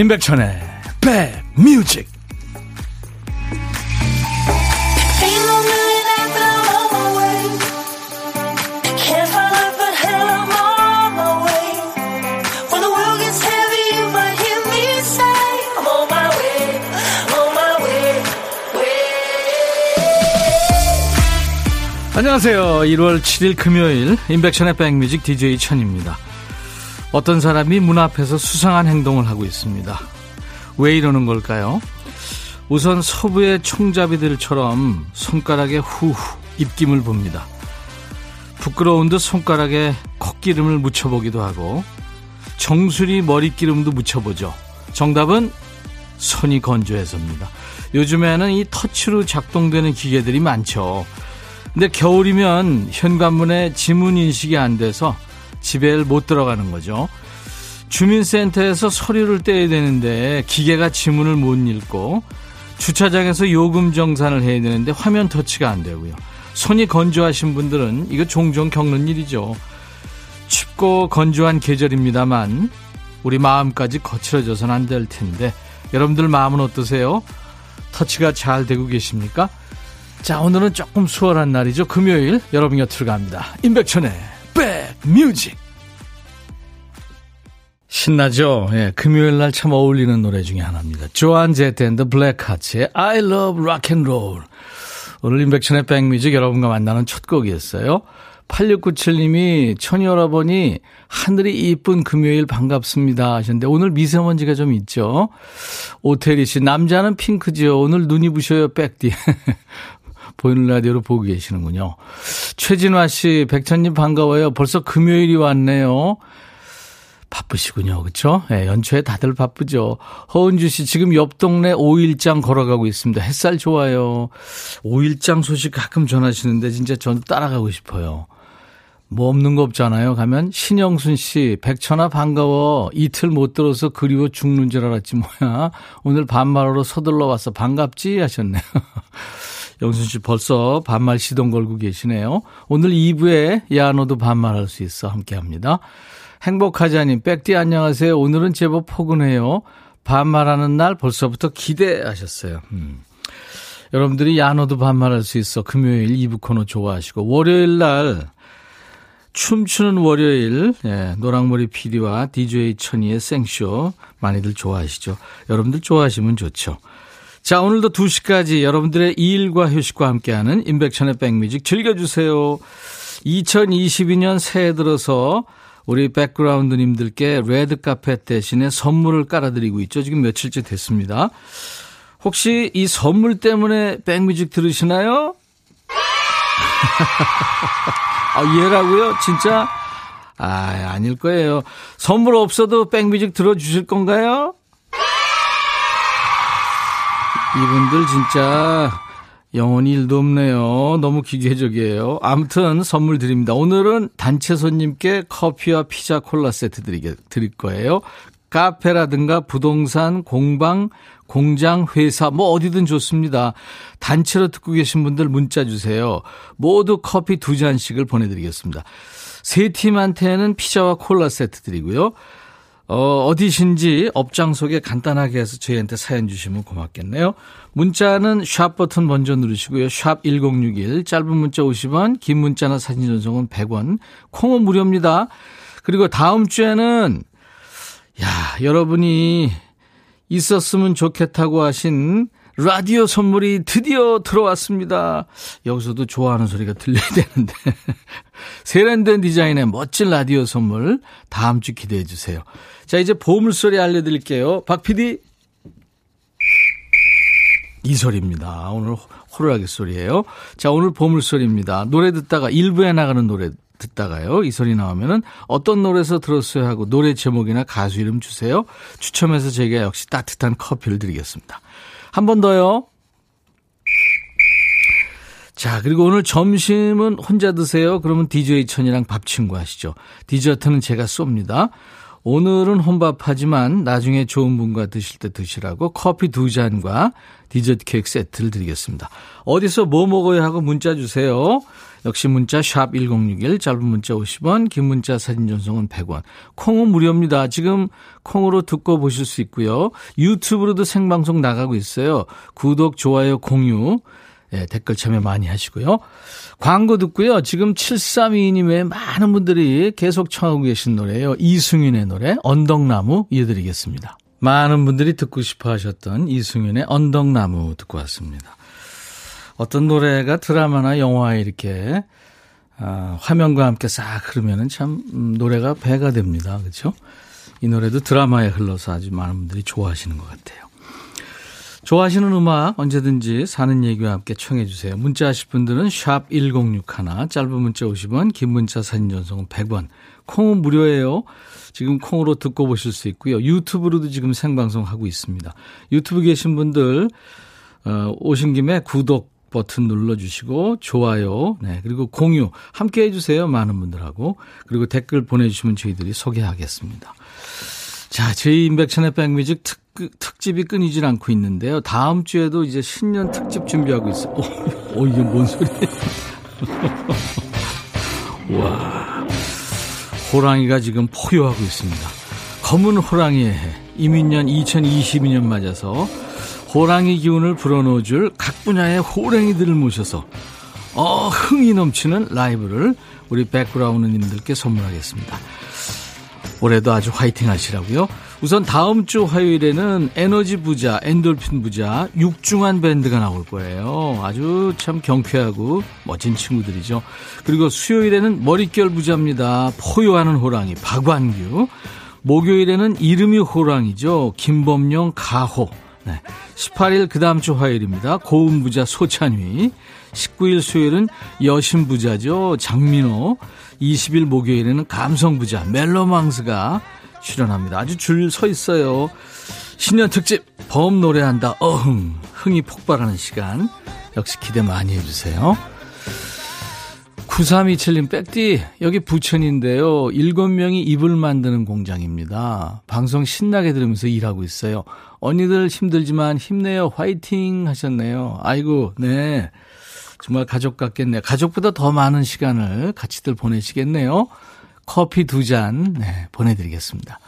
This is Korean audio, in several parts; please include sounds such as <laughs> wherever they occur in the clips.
임백천의 백뮤직 안녕하세요. 1월 7일 금요일 임백천의 백뮤직 DJ 천입니다. 어떤 사람이 문 앞에서 수상한 행동을 하고 있습니다. 왜 이러는 걸까요? 우선 서부의 총잡이들처럼 손가락에 후후 입김을 봅니다. 부끄러운 듯 손가락에 콧기름을 묻혀보기도 하고 정수리 머리기름도 묻혀보죠. 정답은 손이 건조해서입니다. 요즘에는 이 터치로 작동되는 기계들이 많죠. 근데 겨울이면 현관문에 지문 인식이 안 돼서 집에 못 들어가는 거죠. 주민센터에서 서류를 떼야 되는데 기계가 지문을 못 읽고 주차장에서 요금 정산을 해야 되는데 화면 터치가 안 되고요. 손이 건조하신 분들은 이거 종종 겪는 일이죠. 춥고 건조한 계절입니다만 우리 마음까지 거칠어져서는 안될 텐데 여러분들 마음은 어떠세요? 터치가 잘 되고 계십니까? 자 오늘은 조금 수월한 날이죠. 금요일 여러분 곁으로 갑니다. 임백천의 백 Music 신나죠? 예, 금요일 날 참 어울리는 노래 중에 하나입니다. Joan Jett and Blackhearts의 I love rock and roll. 오늘 임백천의 백뮤직 여러분과 만나는 첫 곡이었어요. 8697님이 천이 여러분이 하늘이 이쁜 금요일 반갑습니다 하셨는데 오늘 미세먼지가 좀 있죠. 오태리 씨 남자는 핑크지요. 오늘 눈이 부셔요 백디. <laughs> 보이는 라디오로 보고 계시는군요. 최진화 씨, 백천님 반가워요. 벌써 금요일이 왔네요. 바쁘시군요. 그렇죠? 네, 연초에 다들 바쁘죠. 허은주 씨 지금 옆 동네 오일장 걸어가고 있습니다. 햇살 좋아요. 오일장 소식 가끔 전하시는데 진짜 저는 따라가고 싶어요. 뭐 없는 거 없잖아요. 가면 신영순 씨, 백천아 반가워. 이틀 못 들어서 그리워 죽는 줄 알았지 뭐야. 오늘 반말로 서둘러 와서 반갑지 하셨네요. <laughs> 영순 씨 벌써 반말 시동 걸고 계시네요. 오늘 2부에 야 너도 반말할 수 있어 함께 합니다. 행복하자님 백디 안녕하세요. 오늘은 제법 포근해요. 반말하는 날 벌써부터 기대하셨어요. 음. 여러분들이 야 너도 반말할 수 있어. 금요일 2부 코너 좋아하시고 월요일 날 춤추는 월요일 예, 노랑머리 PD와 DJ 천이의 생쇼 많이들 좋아하시죠. 여러분들 좋아하시면 좋죠. 자, 오늘도 2시까지 여러분들의 일과 휴식과 함께하는 인백천의 백뮤직 즐겨주세요. 2022년 새해 들어서 우리 백그라운드님들께 레드카펫 대신에 선물을 깔아드리고 있죠. 지금 며칠째 됐습니다. 혹시 이 선물 때문에 백뮤직 들으시나요? <laughs> 아, 얘라고요? 진짜? 아, 아닐 거예요. 선물 없어도 백뮤직 들어주실 건가요? 이분들 진짜 영혼이 일도 없네요. 너무 기계적이에요. 아무튼 선물 드립니다. 오늘은 단체 손님께 커피와 피자 콜라 세트 드리게, 드릴 거예요. 카페라든가 부동산, 공방, 공장, 회사, 뭐 어디든 좋습니다. 단체로 듣고 계신 분들 문자 주세요. 모두 커피 두 잔씩을 보내드리겠습니다. 세 팀한테는 피자와 콜라 세트 드리고요. 어, 어디신지 업장 소개 간단하게 해서 저희한테 사연 주시면 고맙겠네요. 문자는 샵 버튼 먼저 누르시고요. 샵 1061, 짧은 문자 50원, 긴 문자나 사진 전송은 100원, 콩은 무료입니다. 그리고 다음 주에는, 야, 여러분이 있었으면 좋겠다고 하신 라디오 선물이 드디어 들어왔습니다. 여기서도 좋아하는 소리가 들려야 되는데. <laughs> 세련된 디자인의 멋진 라디오 선물 다음 주 기대해 주세요. 자, 이제 보물소리 알려드릴게요. 박 PD. 이 소리입니다. 오늘 호루라기 소리예요. 자, 오늘 보물소리입니다. 노래 듣다가 일부에 나가는 노래 듣다가요. 이 소리 나오면은 어떤 노래에서 들었어요 하고 노래 제목이나 가수 이름 주세요. 추첨해서 제가 역시 따뜻한 커피를 드리겠습니다. 한 번 더요. 자, 그리고 오늘 점심은 혼자 드세요. 그러면 DJ 천이랑 밥 친구 하시죠. 디저트는 제가 쏩니다. 오늘은 혼밥하지만 나중에 좋은 분과 드실 때 드시라고 커피 두 잔과 디저트 케이크 세트를 드리겠습니다. 어디서 뭐 먹어야 하고 문자 주세요. 역시 문자 샵 1061, 짧은 문자 50원, 긴 문자 사진 전송은 100원. 콩은 무료입니다. 지금 콩으로 듣고 보실 수 있고요. 유튜브로도 생방송 나가고 있어요. 구독, 좋아요, 공유, 네, 댓글 참여 많이 하시고요. 광고 듣고요. 지금 7322님 외에 많은 분들이 계속 청하고 계신 노래예요. 이승윤의 노래 언덕나무 이어드리겠습니다. 많은 분들이 듣고 싶어 하셨던 이승윤의 언덕나무 듣고 왔습니다. 어떤 노래가 드라마나 영화에 이렇게 아, 화면과 함께 싹 흐르면은 참 음, 노래가 배가 됩니다. 그렇죠? 이 노래도 드라마에 흘러서 아주 많은 분들이 좋아하시는 것 같아요. 좋아하시는 음악 언제든지 사는 얘기와 함께 청해 주세요. 문자 하실 분들은 샵 1061, 짧은 문자 50원, 긴 문자 사진 전송은 100원. 콩은 무료예요. 지금 콩으로 듣고 보실 수 있고요. 유튜브로도 지금 생방송 하고 있습니다. 유튜브 계신 분들 어, 오신 김에 구독 버튼 눌러주시고 좋아요, 네 그리고 공유 함께 해주세요 많은 분들하고 그리고 댓글 보내주시면 저희들이 소개하겠습니다. 자, 저희 인백천의 백뮤직 특, 특집이 끊이질 않고 있는데요. 다음 주에도 이제 신년 특집 준비하고 있어요. 어, 어 이게 뭔 소리예요? <laughs> 와, 호랑이가 지금 포효하고 있습니다. 검은 호랑이의 해, 이민년 2022년 맞아서 호랑이 기운을 불어넣어 줄 각 분야의 호랑이들을 모셔서 어, 흥이 넘치는 라이브를 우리 백그라운드님들께 선물하겠습니다. 올해도 아주 화이팅 하시라고요. 우선 다음 주 화요일에는 에너지 부자, 엔돌핀 부자, 육중한 밴드가 나올 거예요. 아주 참 경쾌하고 멋진 친구들이죠. 그리고 수요일에는 머릿결 부자입니다. 포효하는 호랑이, 박완규. 목요일에는 이름이 호랑이죠. 김범용, 가호. 네. 18일 그 다음 주 화요일입니다. 고음 부자 소찬휘. 19일 수요일은 여신 부자죠. 장민호. 20일 목요일에는 감성부자 멜로망스가 출연합니다. 아주 줄 서 있어요. 신년 특집 범 노래한다 어흥 흥이 폭발하는 시간 역시 기대 많이 해주세요. 9327님 백디 여기 부천인데요. 일곱 명이 입을 만드는 공장입니다. 방송 신나게 들으면서 일하고 있어요. 언니들 힘들지만 힘내요. 화이팅 하셨네요. 아이고 네. 정말 가족 같겠네요. 가족보다 더 많은 시간을 같이들 보내시겠네요. 커피 두 잔, 네, 보내드리겠습니다.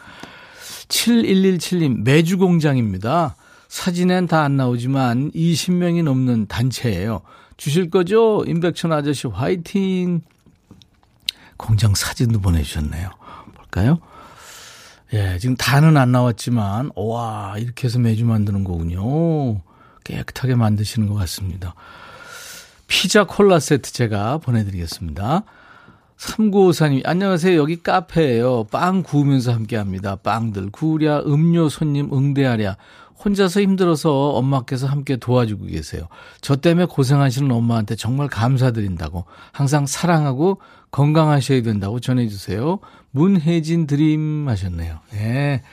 7117님, 매주 공장입니다. 사진엔 다 안 나오지만 20명이 넘는 단체예요. 주실 거죠? 임백천 아저씨 화이팅! 공장 사진도 보내주셨네요. 볼까요? 예, 지금 다는 안 나왔지만, 와, 이렇게 해서 매주 만드는 거군요. 깨끗하게 만드시는 것 같습니다. 피자 콜라 세트 제가 보내드리겠습니다. 3954님, 안녕하세요. 여기 카페예요. 빵 구우면서 함께 합니다. 빵들 구우랴, 음료 손님 응대하랴. 혼자서 힘들어서 엄마께서 함께 도와주고 계세요. 저 때문에 고생하시는 엄마한테 정말 감사드린다고. 항상 사랑하고 건강하셔야 된다고 전해주세요. 문혜진 드림 하셨네요. 예. 네.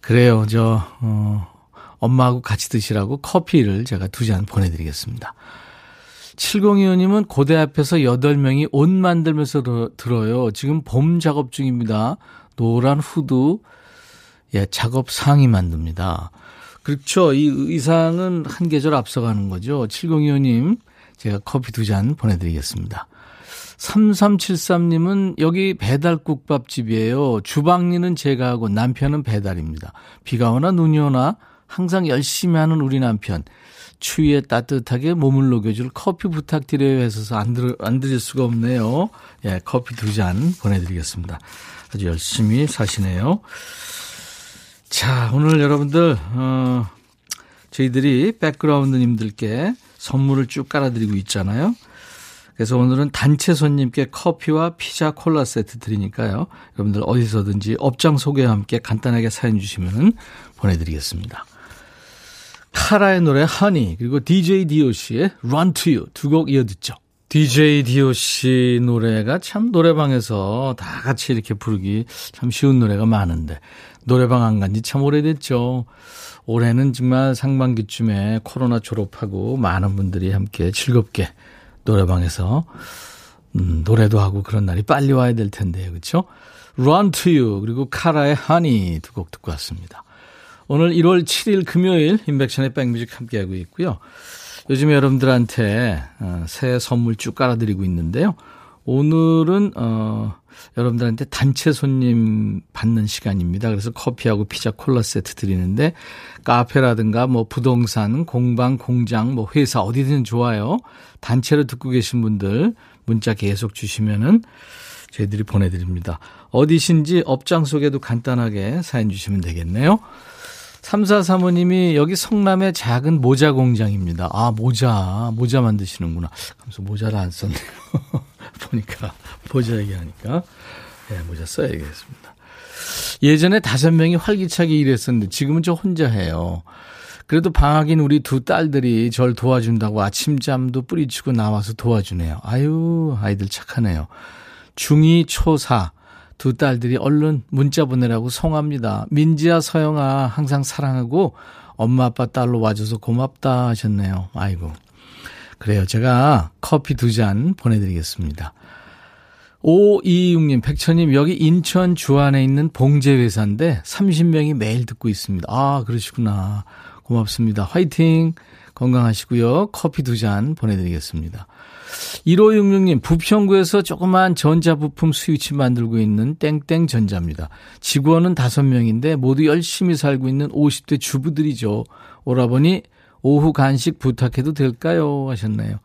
그래요. 저, 어, 엄마하고 같이 드시라고 커피를 제가 두 잔 보내드리겠습니다. 7025님은 고대 앞에서 8명이 옷 만들면서 들어요. 지금 봄 작업 중입니다. 노란 후드, 예, 작업 상의 만듭니다. 그렇죠. 이 의상은 한 계절 앞서가는 거죠. 7025님, 제가 커피 두 잔 보내드리겠습니다. 3373님은 여기 배달국밥집이에요. 주방일은 제가 하고 남편은 배달입니다. 비가 오나 눈이 오나 항상 열심히 하는 우리 남편. 추위에 따뜻하게 몸을 녹여줄 커피 부탁드려요 해서 안, 들, 안 드릴 수가 없네요. 예, 커피 두 잔 보내드리겠습니다. 아주 열심히 사시네요. 자, 오늘 여러분들, 어, 저희들이 백그라운드님들께 선물을 쭉 깔아드리고 있잖아요. 그래서 오늘은 단체 손님께 커피와 피자 콜라 세트 드리니까요. 여러분들 어디서든지 업장 소개와 함께 간단하게 사연 주시면 보내드리겠습니다. 카라의 노래 허니 그리고 DJ DOC의 Run to You 두 곡 이어 듣죠. DJ DOC 노래가 참 노래방에서 다 같이 이렇게 부르기 참 쉬운 노래가 많은데 노래방 안 간 지 참 오래됐죠. 올해는 정말 상반기쯤에 코로나 졸업하고 많은 분들이 함께 즐겁게 노래방에서 음, 노래도 하고 그런 날이 빨리 와야 될 텐데요. 그렇죠? Run to You 그리고 카라의 Honey 두 곡 듣고 왔습니다. 오늘 1월 7일 금요일 인백션의 백뮤직 함께하고 있고요. 요즘 여러분들한테 어, 새 선물 쭉 깔아드리고 있는데요. 오늘은 어 여러분들한테 단체 손님 받는 시간입니다. 그래서 커피하고 피자 콜라 세트 드리는데 카페라든가 뭐 부동산, 공방, 공장, 뭐 회사 어디든 좋아요. 단체로 듣고 계신 분들 문자 계속 주시면은 저희들이 보내드립니다. 어디신지 업장 소개도 간단하게 사연 주시면 되겠네요. 3435님이 여기 성남의 작은 모자 공장입니다. 아, 모자. 모자 만드시는구나. 그래서 모자를 안 썼네요. <laughs> 보니까, 모자 얘기하니까. 네, 모자 써야겠습니다. 예전에 다섯 명이 활기차게 일했었는데 지금은 저 혼자 해요. 그래도 방학인 우리 두 딸들이 절 도와준다고 아침잠도 뿌리치고 나와서 도와주네요. 아유, 아이들 착하네요. 중2, 초4. 두 딸들이 얼른 문자 보내라고 송합니다. 민지야, 서영아, 항상 사랑하고 엄마, 아빠 딸로 와줘서 고맙다 하셨네요. 아이고. 그래요. 제가 커피 두 잔 보내드리겠습니다. 526님, 백천님, 여기 인천 주안에 있는 봉제회사인데 30명이 매일 듣고 있습니다. 아, 그러시구나. 고맙습니다. 화이팅! 건강하시고요. 커피 두 잔 보내드리겠습니다. 1566님, 부평구에서 조그만 전자부품 스위치 만들고 있는 땡땡 전자입니다. 직원은 5명인데 모두 열심히 살고 있는 50대 주부들이죠. 오라버니, 오후 간식 부탁해도 될까요? 하셨네요.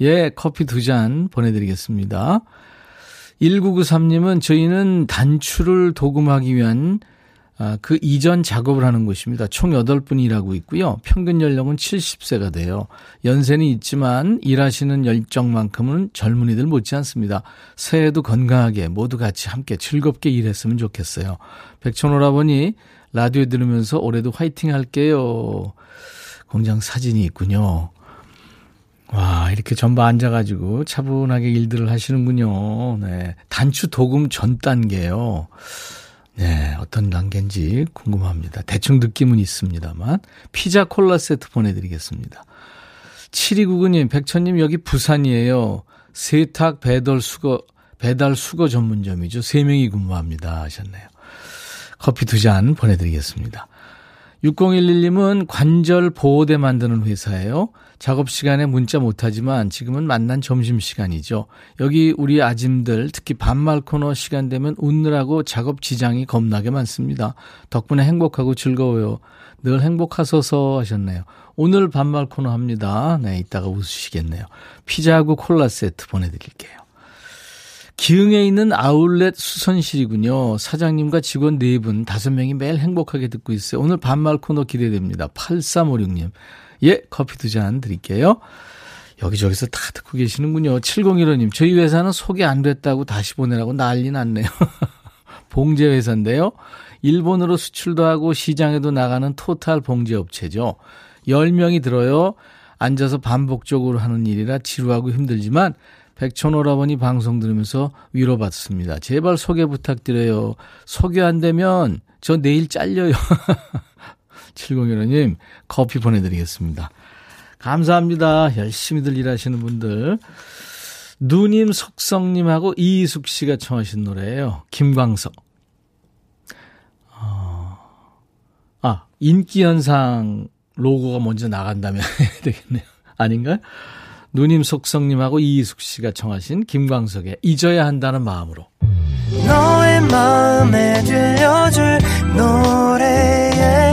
예, 커피 두 잔 보내드리겠습니다. 1993님은 저희는 단추를 도금하기 위한 아, 그 이전 작업을 하는 곳입니다. 총 8분이 일하고 있고요. 평균 연령은 70세가 돼요. 연세는 있지만 일하시는 열정만큼은 젊은이들 못지 않습니다. 새해도 건강하게 모두 같이 함께 즐겁게 일했으면 좋겠어요. 백천오라버니 라디오 들으면서 올해도 화이팅 할게요. 공장 사진이 있군요. 와, 이렇게 전부 앉아가지고 차분하게 일들을 하시는군요. 네. 단추 도금 전 단계요. 네, 어떤 단계인지 궁금합니다. 대충 느낌은 있습니다만. 피자 콜라 세트 보내드리겠습니다. 7299님, 백천님, 여기 부산이에요. 세탁 배달 수거, 배달 수거 전문점이죠. 3명이 근무합니다. 하셨네요. 커피 두 잔 보내드리겠습니다. 6011님은 관절 보호대 만드는 회사예요. 작업 시간에 문자 못하지만 지금은 만난 점심 시간이죠. 여기 우리 아짐들 특히 반말 코너 시간 되면 웃느라고 작업 지장이 겁나게 많습니다. 덕분에 행복하고 즐거워요. 늘 행복하소서 하셨네요. 오늘 반말 코너 합니다. 네, 이따가 웃으시겠네요. 피자하고 콜라 세트 보내드릴게요. 기흥에 있는 아울렛 수선실이군요. 사장님과 직원 4분, 5명이 매일 행복하게 듣고 있어요. 오늘 반말 코너 기대됩니다. 8356님. 예, 커피 두 잔 드릴게요. 여기저기서 다 듣고 계시는군요. 7015님, 저희 회사는 소개 안 됐다고 다시 보내라고 난리 났네요. <laughs> 봉제 회사인데요. 일본으로 수출도 하고 시장에도 나가는 토탈 봉제 업체죠. 10명이 들어요. 앉아서 반복적으로 하는 일이라 지루하고 힘들지만 백촌오라버니 방송 들으면서 위로받습니다. 제발 소개 부탁드려요. 소개 안 되면 저 내일 잘려요. <laughs> 7015님 커피 보내드리겠습니다. 감사합니다. 열심히들 일하시는 분들. 누님 속성님하고 이희숙 씨가 청하신 노래예요. 김광석. 어, 아 인기현상 로고가 먼저 나간다면 <laughs> 되겠네요. 아닌가요? 누님 속성님하고 이희숙 씨가 청하신 김광석의 잊어야 한다는 마음으로. 너의 마음에 들려줄 노래에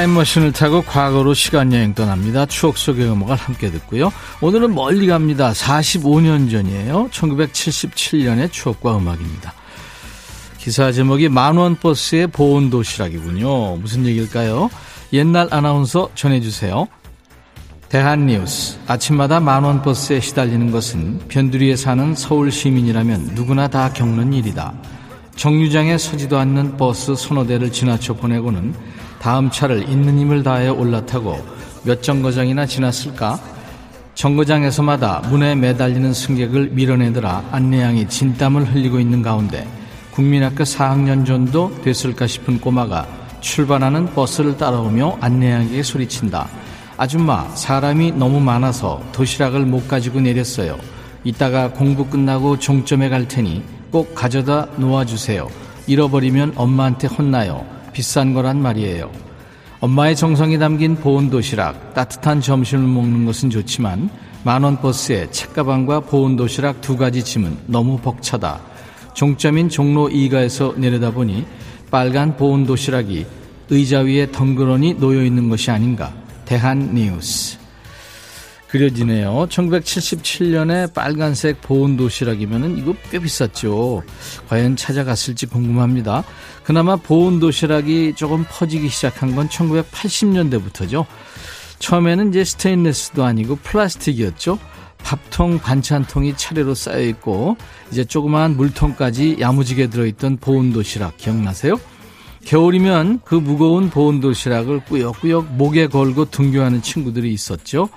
타임머신을 타고 과거로 시간여행 떠납니다. 추억 속의 음악을 함께 듣고요. 오늘은 멀리 갑니다. 45년 전이에요. 1977년의 추억과 음악입니다. 기사 제목이 만원버스의 보온 도시락이군요. 무슨 얘기일까요? 옛날 아나운서 전해주세요. 대한뉴스. 아침마다 만원버스에 시달리는 것은 변두리에 사는 서울 시민이라면 누구나 다 겪는 일이다. 정류장에 서지도 않는 버스 서너 대를 지나쳐 보내고는 다음 차를 있는 힘을 다해 올라타고 몇 정거장이나 지났을까? 정거장에서마다 문에 매달리는 승객을 밀어내느라 안내양이 진땀을 흘리고 있는 가운데 국민학교 4학년 정도 됐을까 싶은 꼬마가 출발하는 버스를 따라오며 안내양에게 소리친다. 아줌마, 사람이 너무 많아서 도시락을 못 가지고 내렸어요. 이따가 공부 끝나고 종점에 갈 테니 꼭 가져다 놓아주세요. 잃어버리면 엄마한테 혼나요. 비싼 거란 말이에요. 엄마의 정성이 담긴 보온 도시락, 따뜻한 점심을 먹는 것은 좋지만 만원 버스에 책가방과 보온 도시락 두 가지 짐은 너무 벅차다. 종점인 종로 2가에서 내려다보니 빨간 보온 도시락이 의자 위에 덩그러니 놓여 있는 것이 아닌가. 대한 뉴스. 그려지네요. 1977년에 빨간색 보온 도시락이면 이거 꽤 비쌌죠. 과연 찾아갔을지 궁금합니다. 그나마 보온 도시락이 조금 퍼지기 시작한 건 1980년대부터죠. 처음에는 이제 스테인레스도 아니고 플라스틱이었죠. 밥통, 반찬통이 차례로 쌓여 있고 이제 조그마한 물통까지 야무지게 들어있던 보온 도시락 기억나세요? 겨울이면 그 무거운 보온 도시락을 꾸역꾸역 목에 걸고 등교하는 친구들이 있었죠.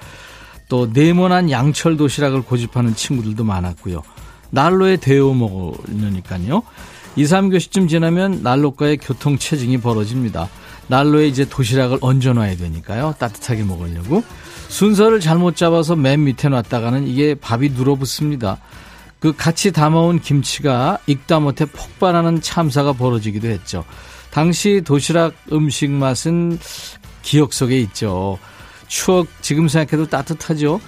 또 네모난 양철 도시락을 고집하는 친구들도 많았고요. 난로에 데워 먹으려니까요. 2, 3교시쯤 지나면 난로가의 교통 체증이 벌어집니다. 난로에 이제 도시락을 얹어놔야 되니까요. 따뜻하게 먹으려고. 순서를 잘못 잡아서 맨 밑에 놨다가는 이게 밥이 눌어붙습니다. 그 같이 담아온 김치가 익다 못해 폭발하는 참사가 벌어지기도 했죠. 당시 도시락 음식 맛은 기억 속에 있죠. 추억 지금 생각해도 따뜻하죠.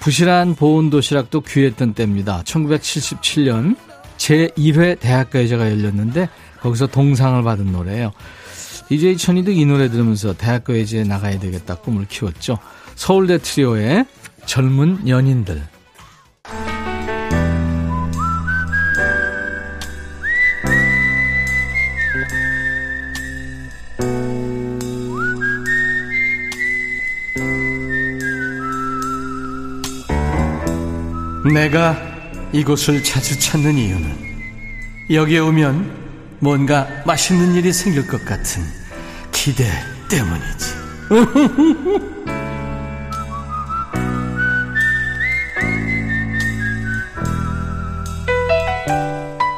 부실한 보온 도시락도 귀했던 때입니다. 1977년 제1회 대학가요제가 열렸는데 거기서 동상을 받은 노래예요. DJ 천이도 이 노래 들으면서 대학가요제에 나가야 되겠다 꿈을 키웠죠. 서울대 트리오의 젊은 연인들. 내가 이곳을 자주 찾는 이유는 여기에 오면 뭔가 맛있는 일이 생길 것 같은 기대 때문이지. <laughs>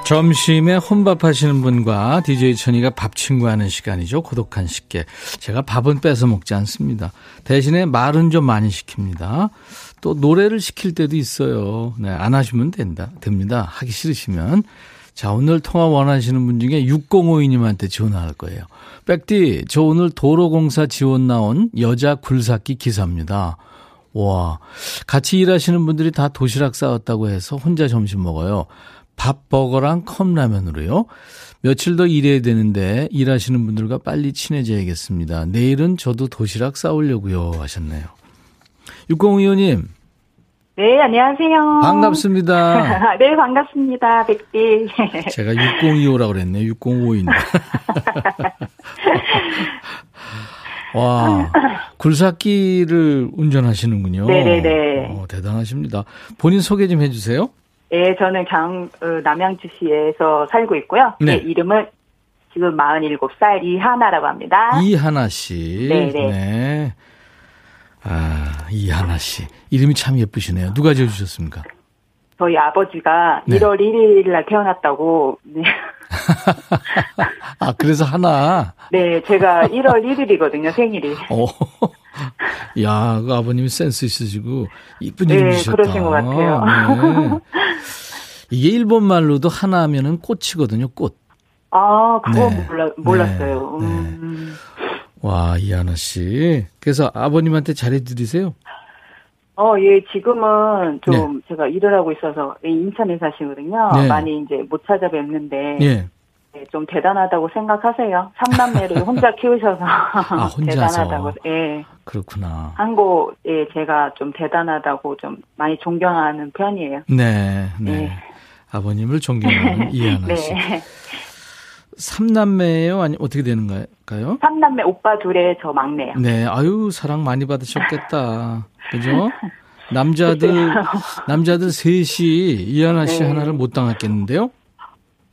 점심에 혼밥 하시는 분과 DJ 천이가 밥 친구하는 시간이죠. 고독한 식객. 제가 밥은 뺏어 먹지 않습니다. 대신에 말은 좀 많이 시킵니다. 또 노래를 시킬 때도 있어요. 네, 안 하시면 된다. 됩니다. 하기 싫으시면. 자, 오늘 통화 원하시는 분 중에 6052님한테 전화할 거예요. 백디, 저 오늘 도로공사 지원 나온 여자 굴삭기 기사입니다. 와, 같이 일하시는 분들이 다 도시락 싸왔다고 해서 혼자 점심 먹어요. 밥 버거랑 컵라면으로요. 며칠 더 일해야 되는데 일하시는 분들과 빨리 친해져야겠습니다. 내일은 저도 도시락 싸우려고요 하셨네요. 6025님. 네, 안녕하세요. 반갑습니다. <laughs> 네, 반갑습니다. 백디. <laughs> 제가 6025라고 그랬네요. 6052님. 와, 굴삭기를 운전하시는군요. 네네네. 어, 대단하십니다. 본인 소개 좀 해주세요. 네, 저는 경, 어, 남양주시에서 살고 있고요. 네. 네 이름은 지금 47살 이하나라고 합니다. 이하나 씨. 네네. 네. 아, 이하나 씨. 이름이 참 예쁘시네요. 누가 지어주셨습니까? 저희 아버지가 네. 1월 1일 날 태어났다고. 네. 아, 그래서 하나? <laughs> 네, 제가 1월 1일이거든요, 생일이. 오, 야, 그 아버님이 센스 있으시고, 이쁜 네, 이름이셨다. 그러신 것 같아요. 네. 이게 일본 말로도 하나 하면은 꽃이거든요, 꽃. 아, 그거 네. 몰라, 몰랐어요. 네. 음. 와, 이하나 씨. 그래서 아버님한테 잘해드리세요? 어, 예, 지금은 좀 네. 제가 일을 하고 있어서 인천에 사시거든요. 네. 많이 이제 못 찾아뵙는데. 예. 네, 좀 대단하다고 생각하세요. 삼남매를 <laughs> 혼자 키우셔서 아, <laughs> 대단하다고. 예. 그렇구나. 한곳 예, 제가 좀 대단하다고 좀 많이 존경하는 편이에요. 네, 네. 예. 아버님을 존경하는 <laughs> 이하나 네. 씨. 삼남매예요? 아니 어떻게 되는 가요 삼남매 오빠 둘에 저 막내요. 네, 아유 사랑 많이 받으셨겠다. 그죠? <laughs> 남자들 남자들 셋이 이하나 씨 네. 하나를 못 당했겠는데요?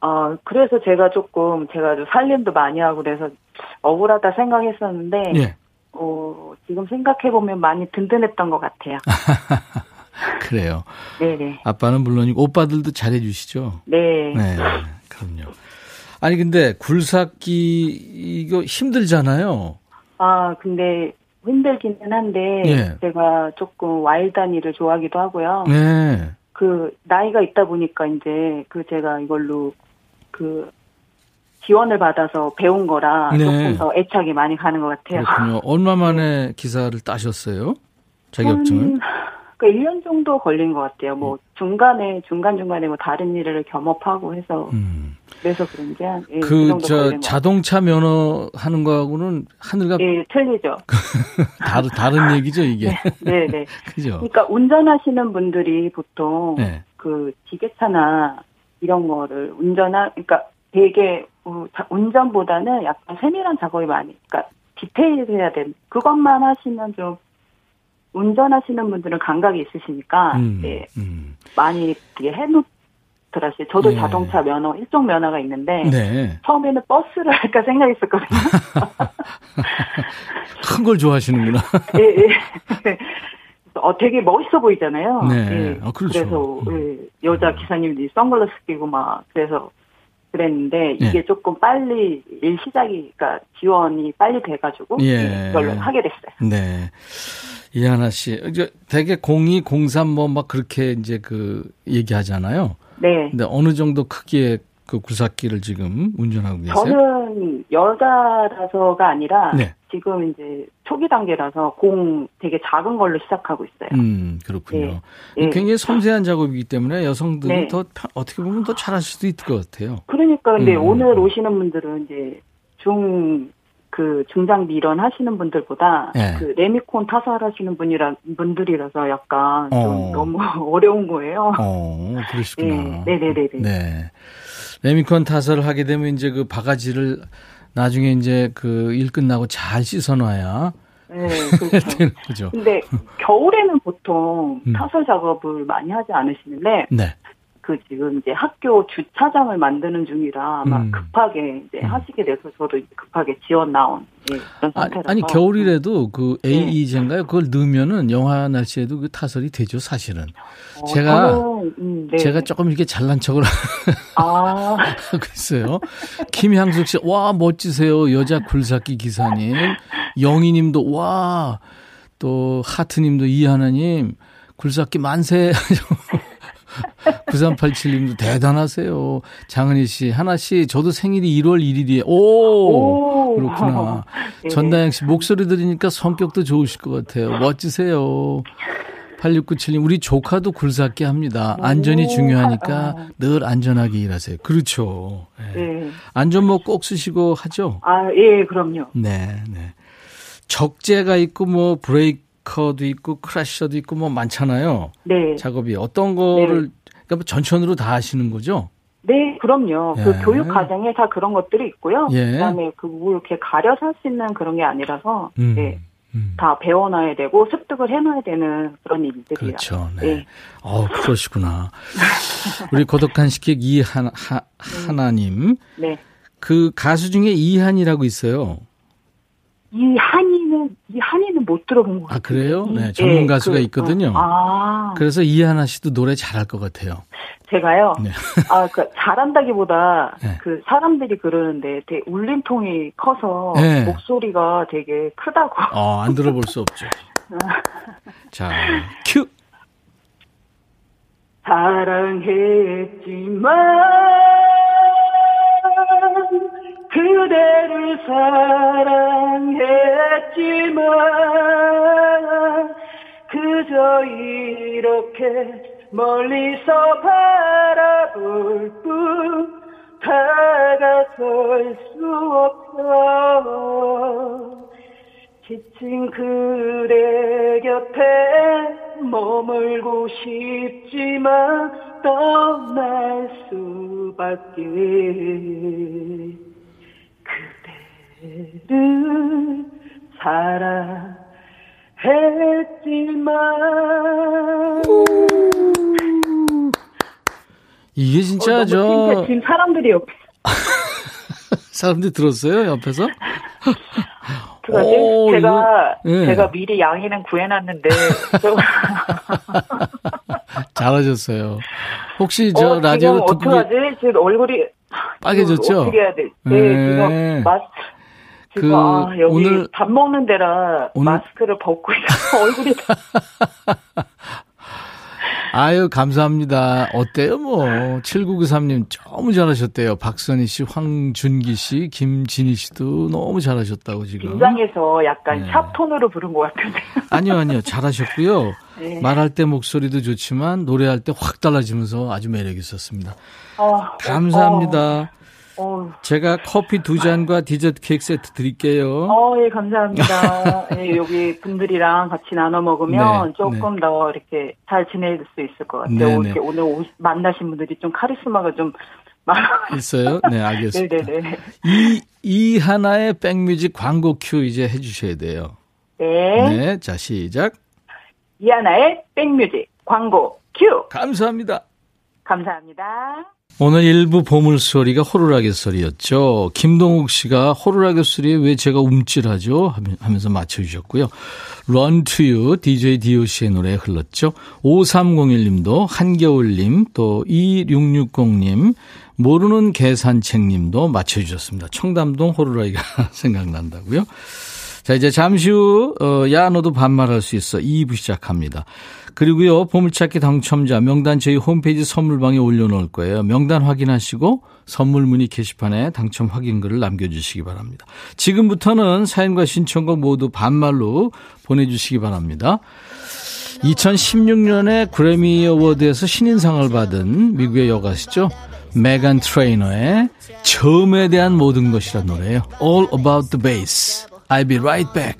어, 그래서 제가 조금, 제가 좀 살림도 많이 하고 그래서 억울하다 생각했었는데, 예. 어, 지금 생각해 보면 많이 든든했던 것 같아요. <laughs> 그래요. 네네. 아빠는 물론이고, 오빠들도 잘해 주시죠? 네. 네. 그럼요. 아니, 근데 굴삭기, 이거 힘들잖아요. 아, 근데 힘들기는 한데, 예. 제가 조금 와일드한 일을 좋아하기도 하고요. 네. 그, 나이가 있다 보니까 이제, 그 제가 이걸로 그 지원을 받아서 배운 거라 네. 조금 더 애착이 많이 가는 것 같아요. 그렇군요. <laughs> 얼마 만에 네. 기사를 따셨어요? 자격증을? 음, 그 1년 정도 걸린 것 같아요. 뭐 중간에 중간 중간에 뭐 다른 일을 겸업하고 해서 음. 그래서 그런지 한 예, 그저 자동차 면허 하는 거하고는 하늘과 예, 틀리죠. <laughs> 다른 다른 <laughs> 얘기죠, 이게. 네, 네. 네. <laughs> 그죠. 그러니까 운전하시는 분들이 보통 네. 그 기계차나 이런 거를 운전하, 그러니까 되게 운전보다는 약간 세밀한 작업이 많이, 그러니까 디테일해야 된 그것만 하시면 좀 운전하시는 분들은 감각이 있으시니까 음, 예, 음. 많이 해놓 더라고요. 저도 네. 자동차 면허 일종 면허가 있는데 네. 처음에는 버스를 할까 생각했었거든요. <laughs> 큰 걸 좋아하시는구나. <laughs> 예, 예. 어, 되게 멋있어 보이잖아요. 네. 예. 아, 그렇죠. 그래서 음. 예, 여자 기사님들이 선글라스 끼고 막 그래서 그랬는데 네. 이게 예. 조금 빨리 일 시작이 그러니까 지원이 빨리 돼가지고 예. 이걸로 하게 됐어요. 네. 이하나 씨, 이제 대개 02, 03 뭐 막 그렇게 이제 그 얘기하잖아요. 네. 근데 어느 정도 크기의 그 굴삭기를 지금 운전하고 계세요? 저는 여자라서가 아니라 네. 지금 이제 초기 단계라서 공 되게 작은 걸로 시작하고 있어요. 음, 그렇군요. 네. 굉장히 섬세한 작업이기 때문에 여성들은 네. 더 어떻게 보면 더 잘할 수도 있을 것 같아요. 그러니까 근데 음. 오늘 오시는 분들은 이제 중 그 중장비 이런 하시는 분들보다 네. 그 레미콘 타설하시는 분이라 분들이라서 약간 어. 좀 너무 <laughs> 어려운 거예요. 어, 그러시구나. 네, 네, 네, 네. 네. 레미콘 타설을 하게 되면 이제 그 바가지를 나중에 이제 그 일 끝나고 잘 씻어놔야 네, 그렇죠. <laughs> 근데 겨울에는 보통 음. 타설 작업을 많이 하지 않으시는데 네. 그 지금 이제 학교 주차장을 만드는 중이라 아마 음. 급하게 이제 음. 하시게 돼서 저도 급하게 지원 나온 예, 그런 상태라서. 아니, 겨울이라도 그 AE제인가요? 네. 그걸 넣으면은 영하 날씨에도 그 타설이 되죠, 사실은. 어, 제가 저는, 음, 네. 제가 조금 이렇게 잘난 척을 <laughs> 아. 하고 있어요. 김향숙 씨, 와 멋지세요, 여자 굴삭기 기사님. 영희님도 와. 또 하트님도 이하나님 굴삭기 만세. <laughs> <laughs> 9387님도 대단하세요. 장은희 씨, 하나 씨, 저도 생일이 1월 1일이에요. 오, 오 그렇구나. 네. <laughs> 전다영 씨, 목소리 들으니까 성격도 좋으실 것 같아요. 멋지세요. 8697님, 우리 조카도 굴삭기 합니다. 안전이 중요하니까 아. 늘 안전하게 일하세요. 그렇죠. 네. 네. 안전모 꼭 쓰시고 하죠? 아, 예, 그럼요. 네, 네. 적재가 있고 뭐 브레이크 커도 있고 크래셔도 있고 뭐 많잖아요. 네. 작업이 어떤 거를 네. 그러니까 뭐 전천으로 다 하시는 거죠? 네, 그럼요. 그 예. 그 교육 과정에 다 그런 것들이 있고요. 예. 그다음에 그걸 이렇게 가려서 할 수 있는 그런 게 아니라서 음. 네. 음. 다 배워놔야 되고 습득을 해놔야 되는 그런 일들이에요. 그렇죠. 네. 네. 어 그러시구나. <laughs> 우리 고독한 식객 이하나 하나님. 네. 그 가수 중에 이한이라고 있어요. 이한이는 이한이는 못 들어본 것 같아요. 아 그래요? 네, 전문 네, 가수가 그, 있거든요. 어, 아. 그래서 이하나 씨도 노래 잘할 것 같아요. 제가요. 네. 아, 그 잘한다기보다 네. 그 사람들이 그러는데 되게 울림통이 커서 네. 목소리가 되게 크다고. 어, 안 들어볼 수 없죠. <laughs> 자, 큐. 사랑했지만 그대를 사랑했지만 그저 이렇게 멀리서 바라볼 뿐 다가설 수 없어. 지친 그대 곁에 머물고 싶지만 떠날 수밖에 그대를 사랑했지만 이게 진짜 어, 저 지금 사람들이 옆에 사람들이 들었어요 옆에서? 그거지? 오, 제가 이거, 예. 제가 미리 양해는 구해놨는데 <laughs> 잘하셨어요. 혹시 저 어, 라디오 듣고 어떡하지? 지금 얼굴이 빨개졌죠? 어떻게 해야 돼? 네, 네. 지금 마스 지금 그 아, 여기 오늘 밥 먹는 데라 오늘... 마스크를 벗고 있어 얼굴이 <laughs> <laughs> 아유, 감사합니다. 어때요, 뭐. 7993님 너무 잘하셨대요. 박선희 씨, 황준기 씨, 김진희 씨도 너무 잘하셨다고 지금. 긴장해서 약간 네. 샵톤으로 부른 것 같은데. <laughs> 아니요, 아니요. 잘하셨고요. 네. 말할 때 목소리도 좋지만 노래할 때 확 달라지면서 아주 매력 있었습니다. 어, 감사합니다. 어. 어. 제가 커피 두 잔과 디저트 케이크 세트 드릴게요. 어, 예, 감사합니다. 예, 여기 분들이랑 같이 나눠 먹으면 네, 조금 네. 더 이렇게 잘 지낼 수 있을 것 같아요. 네, 네. 오늘 오, 만나신 분들이 좀 카리스마가 좀 있어요? 네, 알겠습니다. 네네네. <laughs> 네, 네. 이, 이 하나의 백뮤직 광고 큐 이제 해주셔야 돼요. 네. 네, 자, 시작. 이 하나의 백뮤직 광고 큐. 감사합니다. 감사합니다. 오늘 일부 보물소리가 호루라기 소리였죠. 김동욱 씨가 호루라기 소리에 왜 제가 움찔하죠? 하면서 맞춰주셨고요. Run to You, DJ DOC의 노래 흘렀죠. 5301님도, 한겨울님, 또 2660님, 모르는 계산책님도 맞춰주셨습니다. 청담동 호루라기가 <laughs> 생각난다고요. 자, 이제 잠시 후, 어, 야, 너도 반말할 수 있어. 2부 시작합니다. 그리고요, 보물찾기 당첨자 명단 저희 홈페이지 선물방에 올려놓을 거예요. 명단 확인하시고 선물 문의 게시판에 당첨 확인글을 남겨주시기 바랍니다. 지금부터는 사연과 신청곡 모두 반말로 보내주시기 바랍니다. 2016년에 그래미 어워드에서 신인상을 받은 미국의 여가시죠. 메간 트레이너의 처음에 대한 모든 것이란 노래예요. All About the Bass. I'll be right back.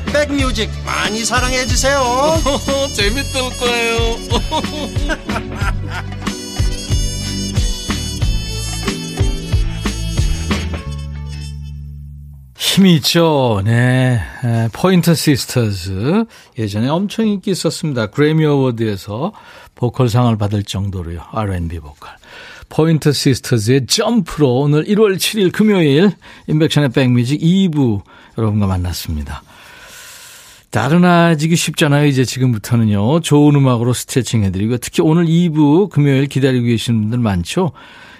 백뮤직 많이 사랑해 주세요. <laughs> 재밌을 거예요. <laughs> 힘이 있죠. 네. Pointer Sisters. 예전에 엄청 인기 있었습니다. 그래미 어워드에서 보컬상을 받을 정도로요. R&B 보컬. Pointer Sisters의 Jump로 오늘 1월 7일 금요일 임백천의 백뮤직 2부 여러분과 만났습니다. 나른해지기 쉽잖아요. 이제 지금부터는요. 좋은 음악으로 스트레칭 해드리고 특히 오늘 2부 금요일 기다리고 계시는 분들 많죠.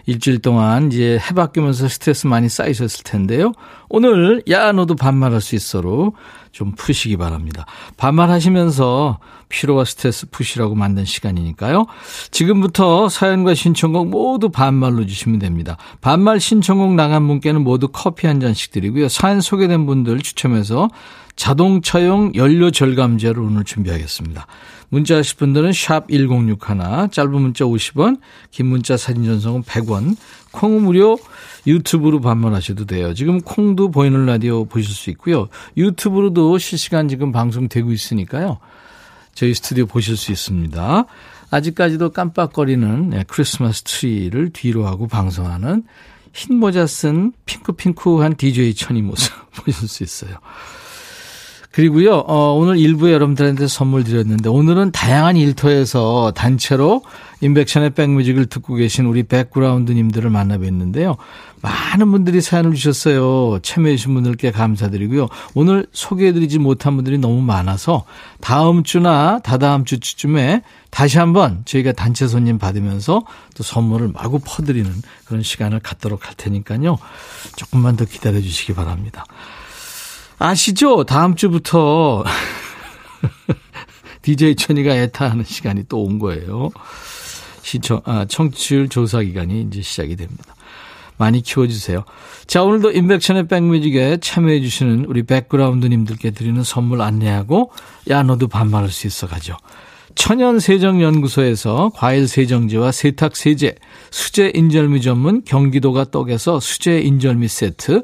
일주일 동안 이제 해 바뀌면서 스트레스 많이 쌓이셨을 텐데요. 오늘 야 너도 반말할 수 있어로 좀 푸시기 바랍니다. 반말하시면서 피로와 스트레스 푸시라고 만든 시간이니까요. 지금부터 사연과 신청곡 모두 반말로 주시면 됩니다. 반말 신청곡 나간 분께는 모두 커피 한 잔씩 드리고요. 사연 소개된 분들 추첨해서 자동차용 연료 절감제를 오늘 준비하겠습니다. 문자 하실 분들은 샵 1061, 짧은 문자 50원, 긴 문자 사진 전송은 100원, 콩 무료 유튜브로 반말하셔도 돼요. 지금 콩도 보이는 라디오 보실 수 있고요. 유튜브로도 실시간 지금 방송되고 있으니까요. 저희 스튜디오 보실 수 있습니다. 아직까지도 깜빡거리는 네, 크리스마스 트리를 뒤로 하고 방송하는 흰 모자 쓴 핑크핑크한 DJ 천이 모습 <laughs> 보실 수 있어요. 그리고요, 어, 오늘 1부에 여러분들한테 선물 드렸는데, 오늘은 다양한 일터에서 단체로 인백션의 백뮤직을 듣고 계신 우리 백그라운드님들을 만나 뵀는데요. 많은 분들이 사연을 주셨어요. 참여해주신 분들께 감사드리고요. 오늘 소개해드리지 못한 분들이 너무 많아서 다음 주나 다다음 주쯤에 다시 한번 저희가 단체 손님 받으면서 또 선물을 마구 퍼드리는 그런 시간을 갖도록 할 테니까요. 조금만 더 기다려 주시기 바랍니다. 아시죠? 다음 주부터 <laughs> DJ 천이가 애타하는 시간이 또 온 거예요. 시청, 아, 청취율 조사 기간이 이제 시작이 됩니다. 많이 키워주세요. 자, 오늘도 인백션의 백뮤직에 참여해주시는 우리 백그라운드님들께 드리는 선물 안내하고, 야, 너도 반말할 수 있어 가죠. 천연세정연구소에서 과일세정제와 세탁세제, 수제 인절미 전문 경기도가 떡에서 수제 인절미 세트,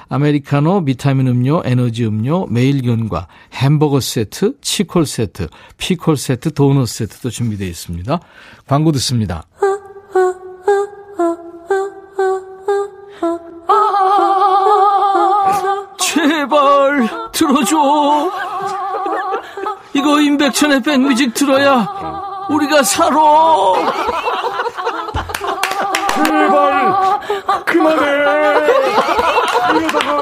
아메리카노, 비타민 음료, 에너지 음료, 매일견과 햄버거 세트, 치콜 세트, 피콜 세트, 도넛 세트도 준비되어 있습니다. 광고 듣습니다. 제발 들어줘. 이거 임백천의 백뮤직 들어야 우리가 살아. 제발 그만해. 이러다가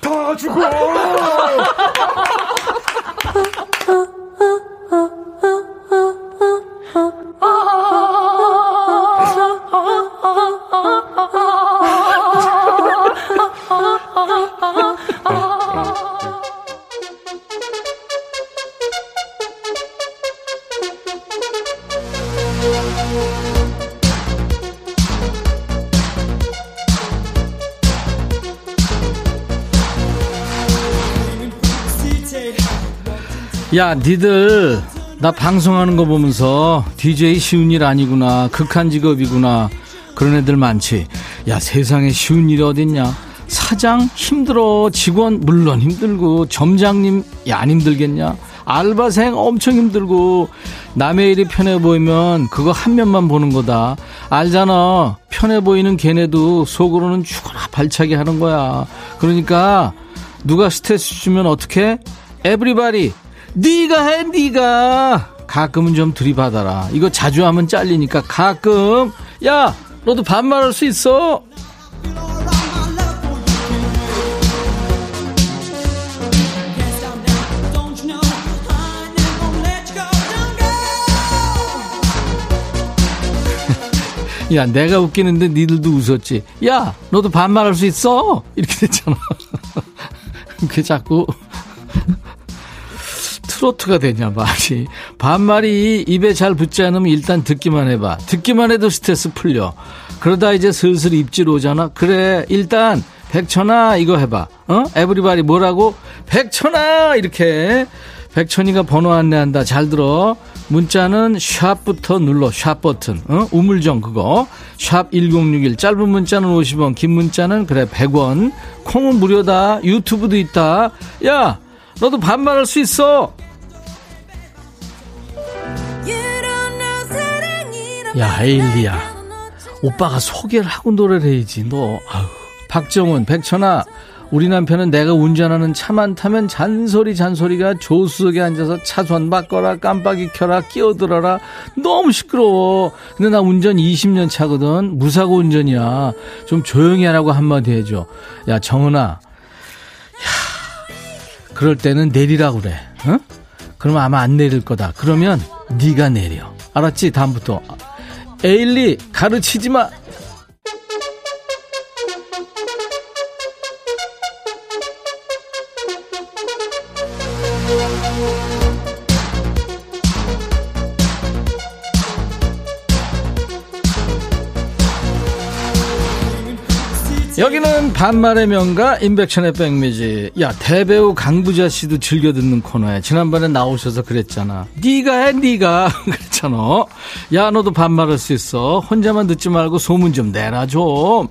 다 죽어. 야, 니들 나 방송하는 거 보면서 DJ 쉬운 일 아니구나. 극한 직업이구나. 그런 애들 많지. 야, 세상에 쉬운 일이 어딨냐. 사장 힘들어. 직원 물론 힘들고 점장님 야, 안 힘들겠냐. 알바생 엄청 힘들고 남의 일이 편해 보이면 그거 한 면만 보는 거다. 알잖아. 편해 보이는 걔네도 속으로는 죽어라 발차기 하는 거야. 그러니까 누가 스트레스 주면 어떻게? 에브리바디 네가 해 네가 가끔은 좀 들이받아라 이거 자주 하면 잘리니까 가끔 야 너도 반말할 수 있어 <laughs> 야, 내가 웃기는데 니들도 웃었지. 야, 너도 반말할 수 있어? 이렇게 됐잖아. <laughs> 그 자꾸 트로트가 되냐 말이. 반말이 입에 잘 붙지 않으면 일단 듣기만 해봐. 듣기만 해도 스트레스 풀려. 그러다 이제 슬슬 입질 오잖아. 그래 일단 백천아 이거 해봐. 어? everybody 뭐라고? 백천아! 이렇게. 백천이가 번호 안내한다. 잘 들어. 문자는 샵부터 눌러. 샵 버튼. 어? 우물정 그거. 샵 1061 짧은 문자는 50원 긴 문자는 그래 100원. 콩은 무료다. 유튜브도 있다. 야 너도 반말할 수 있어 야, 에일리야. 오빠가 소개를 하고 노래를 해야지, 너. 아유. 박정훈, 백천아. 우리 남편은 내가 운전하는 차만 타면 잔소리 잔소리가 조수석에 앉아서 차선 바꿔라 깜빡이 켜라 끼어들어라. 너무 시끄러워. 근데 나 운전 20년 차거든. 무사고 운전이야. 좀 조용히 하라고 한마디 해줘. 야 정은아. 야 그럴 때는 내리라 그래. 어? 그러면 아마 안 내릴 거다. 그러면 네가 내려. 알았지? 다음부터 에일리 가르치지 마. 여기는 반말의 명가 인백션의 백미지. 야 대배우 강부자 씨도 즐겨 듣는 코너에 지난번에 나오셔서 그랬잖아. 네가 해 <laughs> 네가. 그랬잖아. 야 너도 반말할 수 있어. 혼자만 듣지 말고 소문 좀 내라 좀.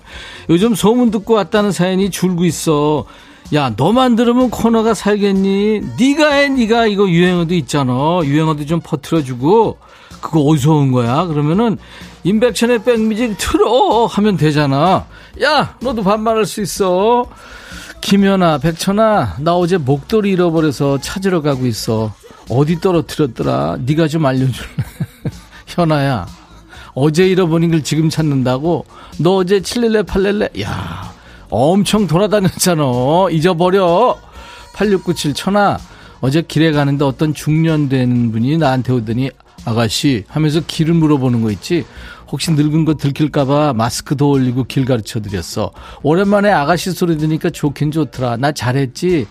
요즘 소문 듣고 왔다는 사연이 줄고 있어. 야 너만 들으면 코너가 살겠니? 네가 해 네가. 이거 유행어도 있잖아. 유행어도 좀 퍼트려주고. 그거 어디서 온 거야? 그러면은 임백천의 백뮤직 틀어 하면 되잖아. 야, 너도 반말할 수 있어. 김연아, 백천아, 나 어제 목도리 잃어버려서 찾으러 가고 있어. 어디 떨어뜨렸더라? 네가 좀 알려줄래? <laughs> 현아야, 어제 잃어버린 걸 지금 찾는다고? 너 어제 칠렐레 팔렐레? 야, 엄청 돌아다녔잖아. 잊어버려. 8697 천아, 어제 길에 가는데 어떤 중년된 분이 나한테 오더니 아가씨 하면서 길을 물어보는 거 있지. 혹시 늙은 거 들킬까봐 마스크도 올리고 길 가르쳐 드렸어. 오랜만에 아가씨 소리 들으니까 좋긴 좋더라. 나 잘했지?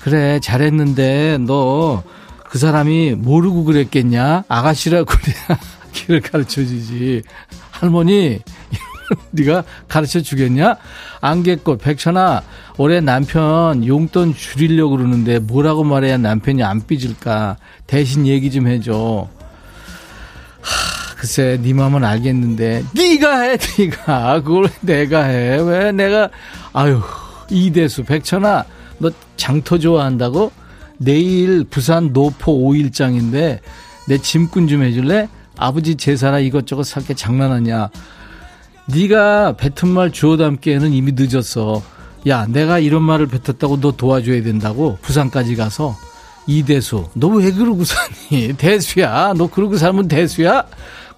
그래, 잘했는데 너 그 사람이 모르고 그랬겠냐? 아가씨라고 <laughs> 그래야 길을 가르쳐 주지. 할머니, <laughs> 네가 가르쳐 주겠냐? 안개꽃, 백천아, 올해 남편 용돈 줄이려고 그러는데 뭐라고 말해야 남편이 안 삐질까? 대신 얘기 좀 해줘. 하, 글쎄 네 마음은 알겠는데. 네가 해 네가. 그걸 내가 해. 왜 내가? 아유 이대수 백천아 너 장터 좋아한다고? 내일 부산 노포 5일장인데 내 짐꾼 좀 해줄래? 아버지 제사라 이것저것 살게 장난하냐 네가 뱉은 말 주워 담기에는 이미 늦었어. 야 내가 이런 말을 뱉었다고 너 도와줘야 된다고 부산까지 가서 이대수 너 왜 그러고 사니? <laughs> 대수야 너 그러고 살면 대수야?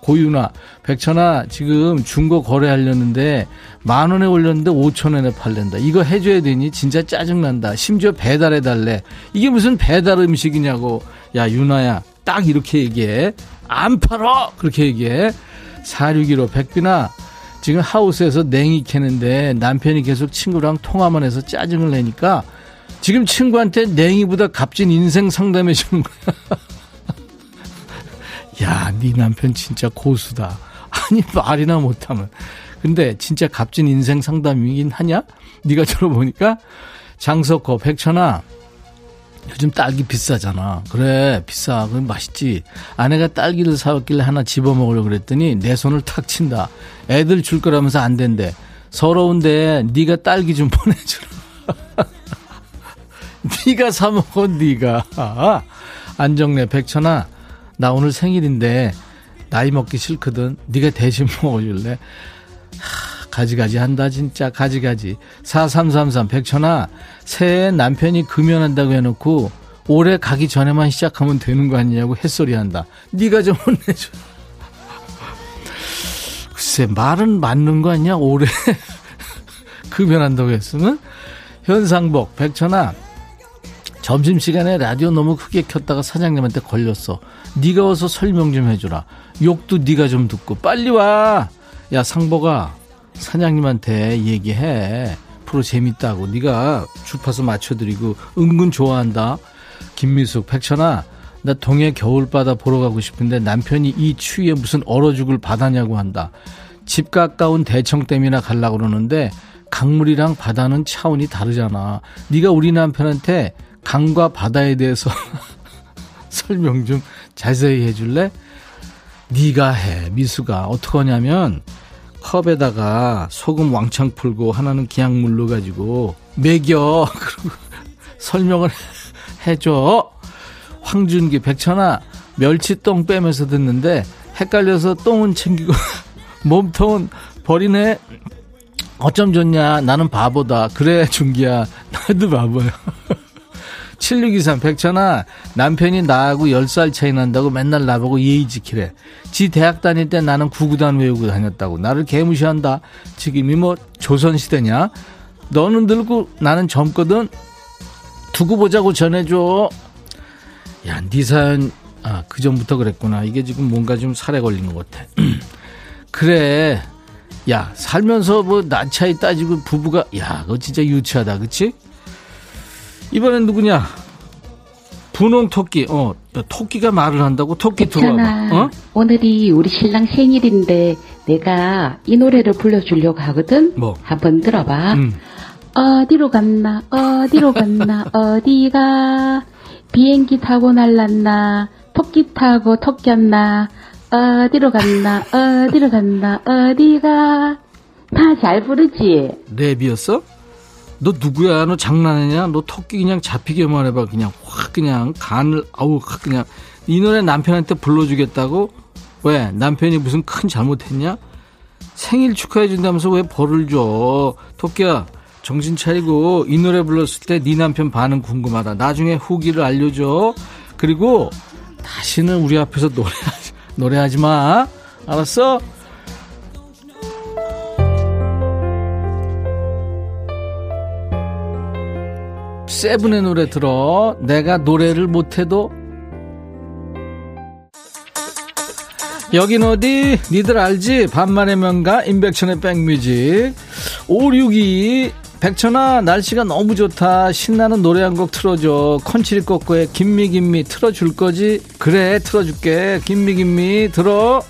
고유나 백천아 지금 중고 거래하려는데 만 원에 올렸는데 오천 원에 팔린다. 이거 해줘야 되니? 진짜 짜증난다. 심지어 배달해 달래. 이게 무슨 배달 음식이냐고. 야 유나야 딱 이렇게 얘기해. 안 팔어! 그렇게 얘기해. 461호 백빈아 지금 하우스에서 냉이 캐는데 남편이 계속 친구랑 통화만 해서 짜증을 내니까 지금 친구한테 냉이보다 값진 인생 상담해 주는 거야. <laughs> 야, 네 남편 진짜 고수다. 아니 말이나 못하면. 근데 진짜 값진 인생 상담이긴 하냐? 네가 들어보니까 장석호, 백천아. 요즘 딸기 비싸잖아. 그래, 비싸. 그럼 맛있지. 아내가 딸기를 사왔길래 하나 집어 먹으려고 그랬더니 내 손을 탁 친다. 애들 줄 거라면서 안 된대. 서러운데 네가 딸기 좀 <laughs> 보내주라. <laughs> 네가 사 먹어 네가 안정래 백천아 나 오늘 생일인데 나이 먹기 싫거든 네가 대신 <laughs> 먹어줄래 하, 가지가지 한다 진짜 가지가지. 4333 백천아 새해 남편이 금연한다고 해놓고 올해 가기 전에만 시작하면 되는 거 아니냐고 햇소리 한다. 네가 좀 혼내줘. <laughs> 글쎄 말은 맞는 거 아니야? 올해 <laughs> 금연한다고 했으면? 현상복 백천아 점심시간에 라디오 너무 크게 켰다가 사장님한테 걸렸어. 네가 와서 설명 좀 해주라. 욕도 네가 좀 듣고. 빨리 와. 야 상보가 사장님한테 얘기해. 프로 재밌다고. 네가 주파수 맞춰드리고 은근 좋아한다. 김미숙 백천아 나 동해 겨울바다 보러 가고 싶은데 남편이 이 추위에 무슨 얼어 죽을 바다냐고 한다. 집 가까운 대청댐이나 갈라 그러는데 강물이랑 바다는 차원이 다르잖아. 네가 우리 남편한테 강과 바다에 대해서 <laughs> 설명 좀 자세히 해줄래? 네가 해 미수가 어떻게 하냐면 컵에다가 소금 왕창 풀고 하나는 그냥 물로 가지고 먹여. <laughs> 그리고 설명을 해줘. 황준기 백천아 멸치똥 빼면서 듣는데 헷갈려서 똥은 챙기고 <laughs> 몸통은 버리네. 어쩜 좋냐? 나는 바보다. 그래 준기야. <laughs> 나도 바보야 7623 백천아 남편이 나하고 10살 차이 난다고 맨날 나보고 예의 지키래. 지 대학 다닐 때 나는 구구단 외우고 다녔다고. 나를 개무시한다. 지금이 뭐 조선시대냐? 너는 늙고 나는 젊거든. 두고 보자고 전해줘. 야네 사연 아 그전부터 그랬구나. 이게 지금 뭔가 좀 살에 걸린 것 같아. <clears throat> 그래. 야 살면서 뭐 나차이 따지고 부부가 야 그거 진짜 유치하다. 그치? 이번엔 누구냐? 분홍 토끼. 어, 토끼가 말을 한다고 토끼 들어와봐. 어? 오늘이 우리 신랑 생일인데 내가 이 노래를 불러주려고 하거든. 뭐? 한번 들어봐. 음. 어디로 갔나, 어디로 갔나, <laughs> 어디가. 비행기 타고 날랐나, 토끼 타고 토꼈나, 어디로 갔나, 어디로 갔나, 어디가. 다 잘 부르지? 랩이었어? 너 누구야? 너 장난하냐? 너 토끼 그냥 잡히게만 해봐. 그냥 확 그냥 간을 아우 확 그냥 이 노래 남편한테 불러주겠다고? 왜? 남편이 무슨 큰 잘못했냐? 생일 축하해준다면서 왜 벌을 줘? 토끼야, 정신 차리고 이 노래 불렀을 때 네 남편 반응 궁금하다. 나중에 후기를 알려줘. 그리고 다시는 우리 앞에서 노래하지, 노래하지 마. 알았어? 세븐의 노래 들어. 내가 노래를 못해도 여긴 어디? 니들 알지? 반만의 명가 임백천의 백뮤직 562 백천아 날씨가 너무 좋다 신나는 노래 한 곡 틀어줘 컨치리 꼬꼬의 김미 김미 틀어줄 거지? 그래 틀어줄게 김미 김미 들어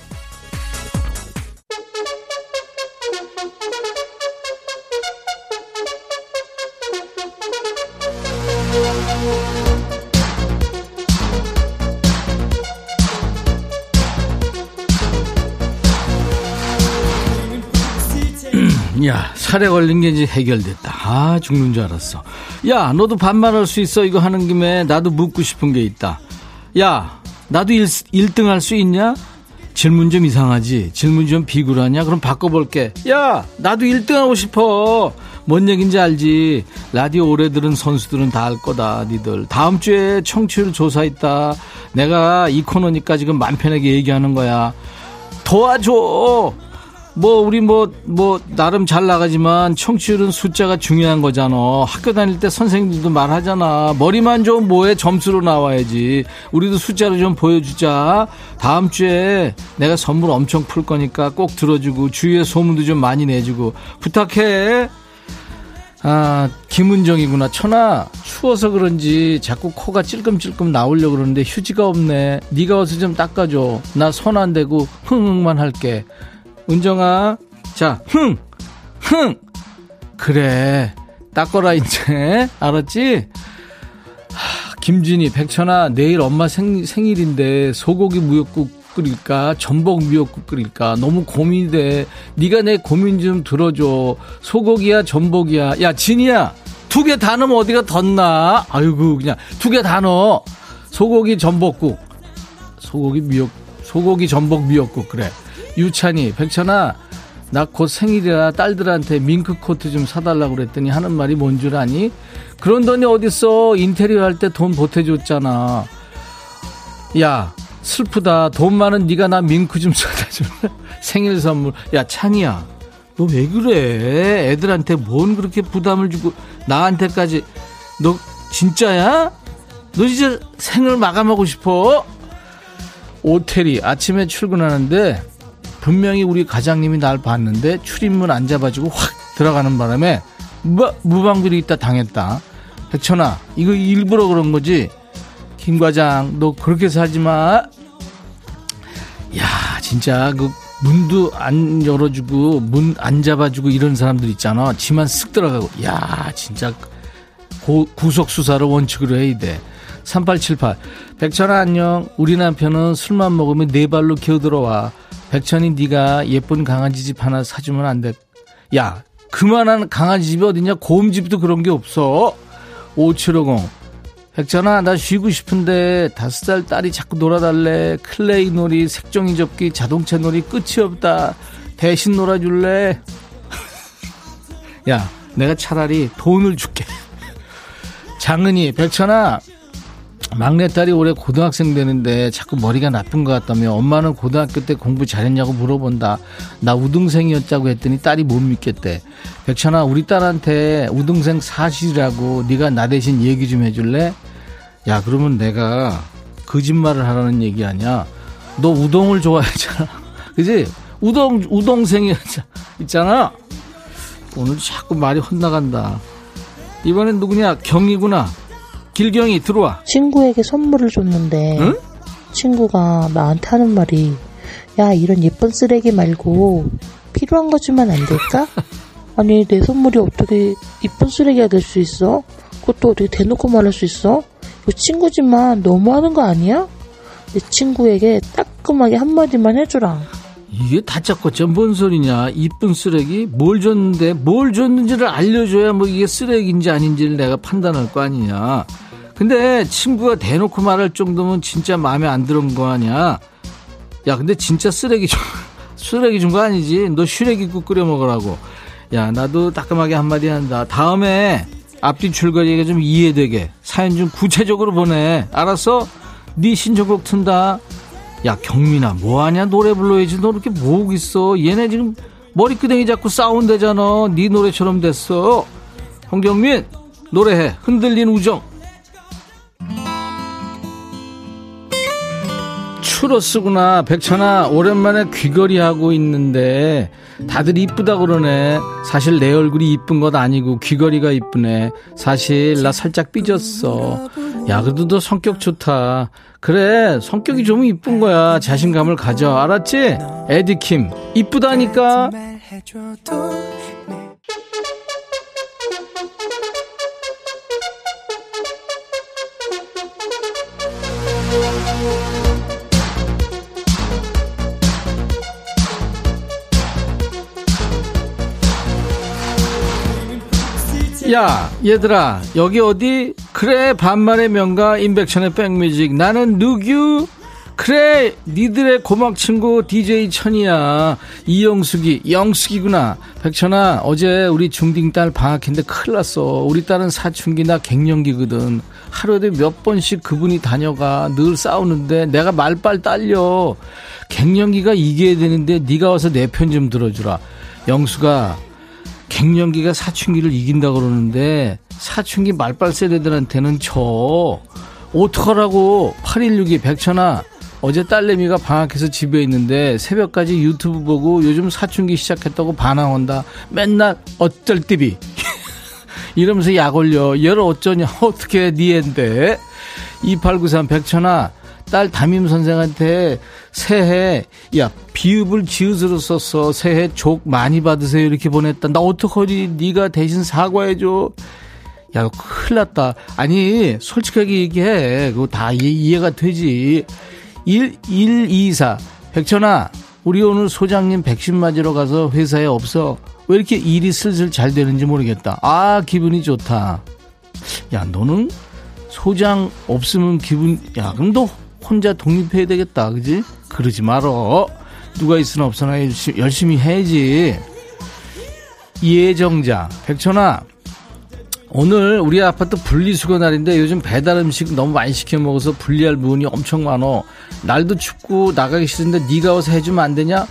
<clears throat> 야, 살에 걸린 게 이제 해결됐다. 아, 죽는 줄 알았어. 야, 너도 반말할 수 있어. 이거 하는 김에 나도 묻고 싶은 게 있다. 야, 나도 1, 1등 할 수 있냐? 질문 좀 이상하지? 질문 좀 비굴하냐? 그럼 바꿔볼게. 야, 나도 1등 하고 싶어. 뭔 얘기인지 알지? 라디오 오래 들은 선수들은 다 알 거다, 니들. 다음 주에 청취율 조사 있다. 내가 이 코너니까 지금 맘 편하게 얘기하는 거야. 도와줘! 뭐 우리 뭐뭐 뭐 나름 잘 나가지만 청취율은 숫자가 중요한 거잖아. 학교 다닐 때 선생님들도 말하잖아. 머리만 좀 뭐해 점수로 나와야지. 우리도 숫자로 좀 보여주자. 다음 주에 내가 선물 엄청 풀 거니까 꼭 들어주고 주위에 소문도 좀 많이 내주고 부탁해. 아 김은정이구나 천아 추워서 그런지 자꾸 코가 찔끔찔끔 나오려고 그러는데 휴지가 없네 네가 와서 좀 닦아줘 나 손 안 대고 흥흥만 할게 은정아, 자, 흥! 흥! 그래. 닦거라, 이제. <laughs> 알았지? 하, 김진희, 백천아, 내일 엄마 생, 생일인데 소고기 무역국 끓일까? 전복 미역국 끓일까? 너무 고민이 돼. 네가 내 고민 좀 들어줘. 소고기야, 전복이야. 야, 진이야. 두 개 다 넣으면 어디가 덧나? 아이고, 그냥 두 개 다 넣어. 소고기 전복국. 소고기 미역, 소고기 전복 미역국, 그래. 유찬이, 백천아, 나 곧 생일이라 딸들한테 밍크 코트 좀 사달라고 그랬더니 하는 말이 뭔 줄 아니? 그런 돈이 어딨어. 인테리어 할 때 돈 보태줬잖아. 야, 슬프다. 돈 많은 네가 나 밍크 좀 사다 줄 <laughs> 생일 선물. 야, 찬이야. 너 왜 그래? 애들한테 뭔 그렇게 부담을 주고 나한테까지 너 진짜야? 너 진짜 생을 마감하고 싶어? 오태리 아침에 출근하는데 분명히 우리 과장님이 날 봤는데 출입문 안 잡아주고 확 들어가는 바람에 무, 무방비리 있다 당했다. 백천아, 이거 일부러 그런 거지? 김 과장, 너 그렇게 살지 마. 야, 진짜 그 문도 안 열어주고 문 안 잡아주고 이런 사람들 있잖아. 지만 쓱 들어가고. 야, 진짜 고, 구속 수사를 원칙으로 해야 돼. 3878. 백천아 안녕. 우리 남편은 술만 먹으면 네 발로 기어들어와. 백천이 네가 예쁜 강아지 집 하나 사주면 안 돼. 야, 그만한 강아지 집이 어딨냐? 곰 집도 그런 게 없어. 5750. 백천아, 나 쉬고 싶은데 다섯 살 딸이 자꾸 놀아달래. clay 놀이, 색종이 접기, 자동차 놀이 끝이 없다. 대신 놀아줄래? <laughs> 야, 내가 차라리 돈을 줄게. <laughs> 장은이, 백천아, 막내딸이 올해 고등학생 되는데 자꾸 머리가 나쁜 것 같다며 엄마는 고등학교 때 공부 잘했냐고 물어본다. 나 우등생이었다고 했더니 딸이 못 믿겠대. 백천아 우리 딸한테 우등생 사실이라고 네가 나 대신 얘기 좀 해줄래? 야 그러면 내가 거짓말을 하라는 얘기 아니야. 너 우동을 좋아했잖아. <laughs> 그지? 우동 우동생이 <laughs> 있잖아. 오늘 자꾸 말이 헛나간다. 이번엔 누구냐? 경이구나. 길경이 들어와. 친구에게 선물을 줬는데 응? 친구가 나한테 하는 말이 야, 이런 예쁜 쓰레기 말고 필요한 거 주면 안 될까? <laughs> 아니, 내 선물이 어떻게 이쁜 쓰레기가 될 수 있어? 그것도 어떻게 대놓고 말할 수 있어? 이거 친구지만 너무하는 거 아니야? 내 친구에게 따끔하게 한마디만 해주라. 이게 다짜고짜 뭔 소리냐? 이쁜 쓰레기? 뭘 줬는데 뭘 줬는지를 알려줘야 뭐 이게 쓰레기인지 아닌지를 내가 판단할 거 아니냐? 근데 친구가 대놓고 말할 정도면 진짜 마음에 안 들은 거 아니야? 야 근데 진짜 쓰레기 좀 <laughs> 쓰레기 준 거 아니지? 너 슈레기국 끓여 먹으라고. 야 나도 따끔하게 한마디 한다. 다음에 앞뒤 줄거리가 좀 이해되게 사연 좀 구체적으로 보내. 알았어? 네 신청곡 튼다. 야 경민아 뭐하냐? 노래 불러야지. 너 이렇게 뭐하고 있어. 얘네 지금 머리끄댕이 잡고 싸운대잖아. 네 노래처럼 됐어. 홍경민 노래해. 흔들린 우정 추러스구나. 백천아 오랜만에 귀걸이 하고 있는데 다들 이쁘다 그러네. 사실 내 얼굴이 이쁜 것 아니고 귀걸이가 이쁘네. 사실 나 살짝 삐졌어. 야 그래도 너 성격 좋다. 그래 성격이 좀 이쁜 거야. 자신감을 가져. 알았지? 에디킴 이쁘다니까 야 얘들아 여기 어디? 그래 반말의 명가 임백천의 백뮤직. 나는 누규 그래 니들의 고막 친구 DJ 천이야. 이영숙이 영숙이구나. 백천아 어제 우리 중딩 딸 방학인데 큰일 났어. 우리 딸은 사춘기나 갱년기거든. 하루에 몇 번씩 그분이 다녀가. 늘 싸우는데 내가 말빨 딸려. 갱년기가 이겨야 되는데 네가 와서 내 편 좀 들어주라. 영수가 갱년기가 사춘기를 이긴다 그러는데 사춘기 말빨 세대들한테는 저 어떡하라고? 8162 백천아 어제 딸내미가 방학해서 집에 있는데 새벽까지 유튜브 보고 요즘 사춘기 시작했다고 반항한다. 맨날 어쩔 띠비. <laughs> 이러면서 약 올려. 얘를 어쩌냐? <laughs> 어떻게 니앤데. 2893 백천아 딸 담임 선생한테 새해 야 비읍을 지읒으로 썼어 새해 족 많이 받으세요. 이렇게 보냈다. 나 어떡하지? 네가 대신 사과해줘. 야 큰일 났다. 아니 솔직하게 얘기해. 그거 다 이해, 가 되지. 1 1 2 4 백천아 우리 오늘 소장님 백신 맞으러 가서 회사에 없어. 왜 이렇게 일이 슬슬 잘 되는지 모르겠다. 아 기분이 좋다. 야 너는 소장 없으면 기분 야 그럼 너 혼자 독립해야 되겠다. 그지? 그러지 말어. 누가 있으나 없으나 열심히, 열심히 해야지. 예정자, 백천아, 오늘 우리 아파트 분리수거 날인데 요즘 배달 음식 너무 많이 시켜 먹어서 분리할 부분이 엄청 많어. 날도 춥고 나가기 싫은데 네가 와서 해주면 안 되냐?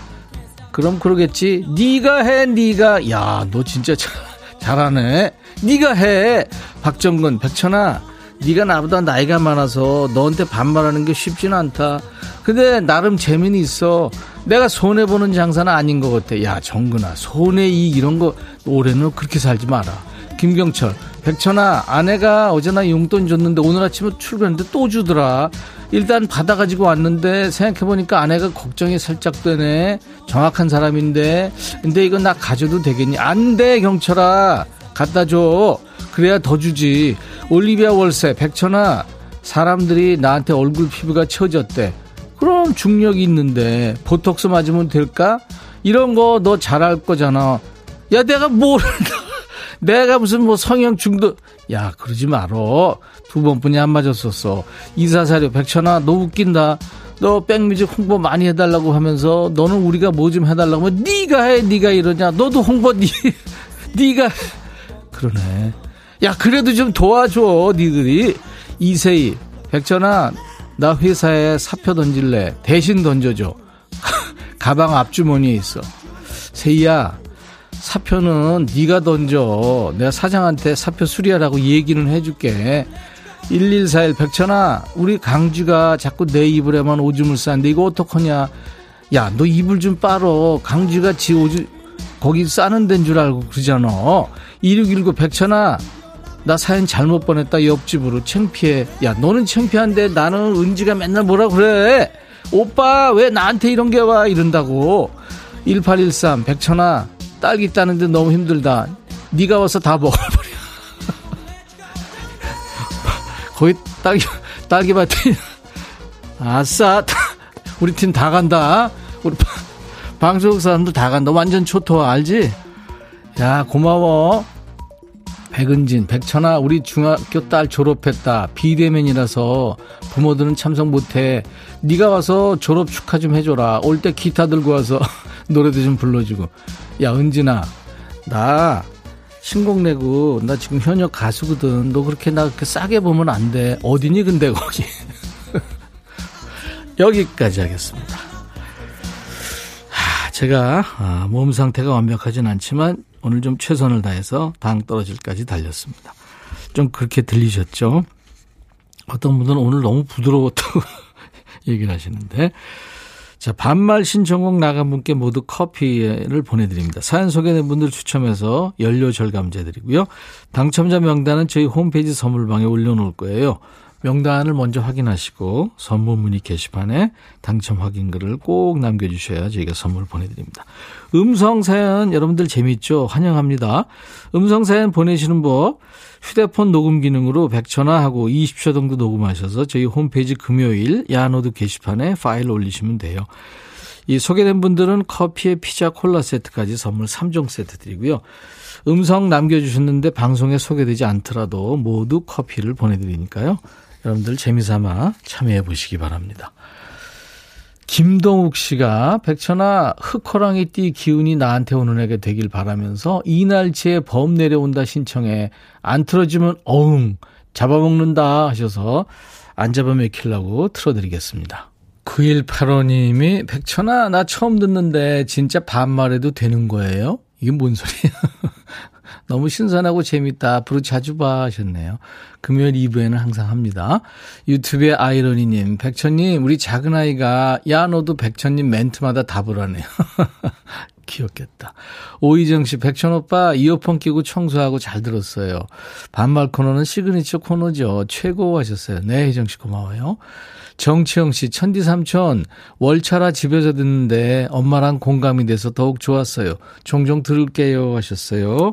그럼 그러겠지. 네가 해, 네가. 야, 너 진짜 잘, 잘하네. 네가 해. 박정근, 백천아. 네가 나보다 나이가 많아서 너한테 반말하는 게 쉽지는 않다. 근데 나름 재미는 있어. 내가 손해 보는 장사는 아닌 것 같아. 야 정근아 손해 이익 이런 거 올해는 그렇게 살지 마라. 김경철 백천아 아내가 어제 나 용돈 줬는데 오늘 아침에 출근했는데 또 주더라. 일단 받아가지고 왔는데 생각해보니까 아내가 걱정이 살짝 되네. 정확한 사람인데 근데 이거 나 가져도 되겠니? 안 돼 경철아 갖다 줘. 그래야 더 주지. 올리비아 월세, 백천아, 사람들이 나한테 얼굴 피부가 처졌대. 그럼 중력이 있는데 보톡스 맞으면 될까? 이런 거 너 잘할 거잖아. 야, 내가 뭘, <laughs> 내가 무슨 뭐 성형 중독, 야, 그러지 말어. 두 번뿐이 안 맞았었어. 이사사료, 백천아, 너 웃긴다. 너 백뮤직 홍보 많이 해달라고 하면서 너는 우리가 뭐 좀 해달라고 하면 네가 해, 네가 이러냐. 너도 홍보 네, <laughs> 네가 그러네. 야 그래도 좀 도와줘 니들이. 이세희 백천아 나 회사에 사표 던질래. 대신 던져줘. <laughs> 가방 앞주머니에 있어. 세희야 사표는 네가 던져. 내가 사장한테 사표 수리하라고 얘기는 해줄게. 1141 백천아 우리 강쥐가 자꾸 내 이불에만 오줌을 싸는데 이거 어떡하냐? 야 너 이불 좀 빨어. 강쥐가 지 오줌 거기 싸는 데인 줄 알고 그러잖아. 2619 백천아 나 사연 잘못 보냈다 옆집으로 창피해. 야 너는 창피한데 나는 은지가 맨날 뭐라 그래? 오빠 왜 나한테 이런 게 와? 이런다고. 1813 백천아 딸기 따는데 너무 힘들다. 네가 와서 다 먹어버려. <laughs> 거의 딸기 딸기밭이 아싸 우리 팀 다 간다. 우리 방송 사람들 다 간다. 완전 초토 알지? 야 고마워 백은진, 백천아, 우리 중학교 딸 졸업했다. 비대면이라서 부모들은 참석 못해. 네가 와서 졸업 축하 좀 해줘라. 올 때 기타 들고 와서 <laughs> 노래도 좀 불러주고. 야, 은진아, 나 신곡 내고 나 지금 현역 가수거든. 너 그렇게 나 그렇게 싸게 보면 안 돼. 어디니 근데 거기. <laughs> 여기까지 하겠습니다. 하, 제가 아, 몸 상태가 완벽하진 않지만 오늘 좀 최선을 다해서 당 떨어질까지 달렸습니다. 좀 그렇게 들리셨죠? 어떤 분들은 오늘 너무 부드러웠다고 <laughs> 얘기를 하시는데. 자, 반말 신청곡 나간 분께 모두 커피를 보내드립니다. 사연 소개된 분들 추첨해서 연료 절감제 드리고요. 당첨자 명단은 저희 홈페이지 선물방에 올려놓을 거예요. 명단을 먼저 확인하시고 선물 문의 게시판에 당첨 확인글을 꼭 남겨주셔야 저희가 선물 보내드립니다. 음성 사연 여러분들 재밌죠? 환영합니다. 음성 사연 보내시는 법 휴대폰 녹음 기능으로 100초나 하고 20초 정도 녹음하셔서 저희 홈페이지 금요일 야노드 게시판에 파일 올리시면 돼요. 이 소개된 분들은 커피에 피자 콜라 세트까지 선물 3종 세트 드리고요. 음성 남겨주셨는데 방송에 소개되지 않더라도 모두 커피를 보내드리니까요. 여러분들 재미삼아 참여해 보시기 바랍니다. 김동욱 씨가 백천아 흑호랑이 띠 기운이 나한테 오는 애가 되길 바라면서 이날치에 범 내려온다 신청해 안 틀어주면 어흥 잡아먹는다 하셔서 안 잡아먹히려고 틀어드리겠습니다. 9185님이 백천아 나 처음 듣는데 진짜 반말해도 되는 거예요? 이게 뭔 소리야? <laughs> 너무 신선하고 재밌다. 앞으로 자주 봐 하셨네요. 금요일 2부에는 항상 합니다. 유튜브의 아이러니님, 백천님, 우리 작은 아이가, 야, 너도 백천님 멘트마다 답을 하네요. <laughs> 귀엽겠다. 오희정 씨, 백천 오빠, 이어폰 끼고 청소하고 잘 들었어요. 반말 코너는 시그니처 코너죠. 최고 하셨어요. 네, 희정 씨 고마워요. 정치영 씨, 천디 삼촌, 월차라 집에서 듣는데 엄마랑 공감이 돼서 더욱 좋았어요. 종종 들을게요 하셨어요.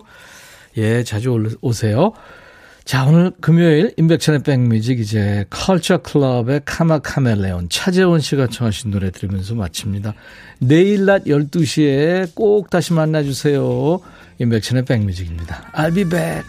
예, 자주 오세요. 자, 오늘 금요일 임백천의 백 뮤직 이제 Culture Club의 Karma Chameleon 차재원 씨가 청하신 노래 들으면서 마칩니다. 내일 낮 12시에 꼭 다시 만나 주세요. 인백천의 백뮤직입니다. I'll be back.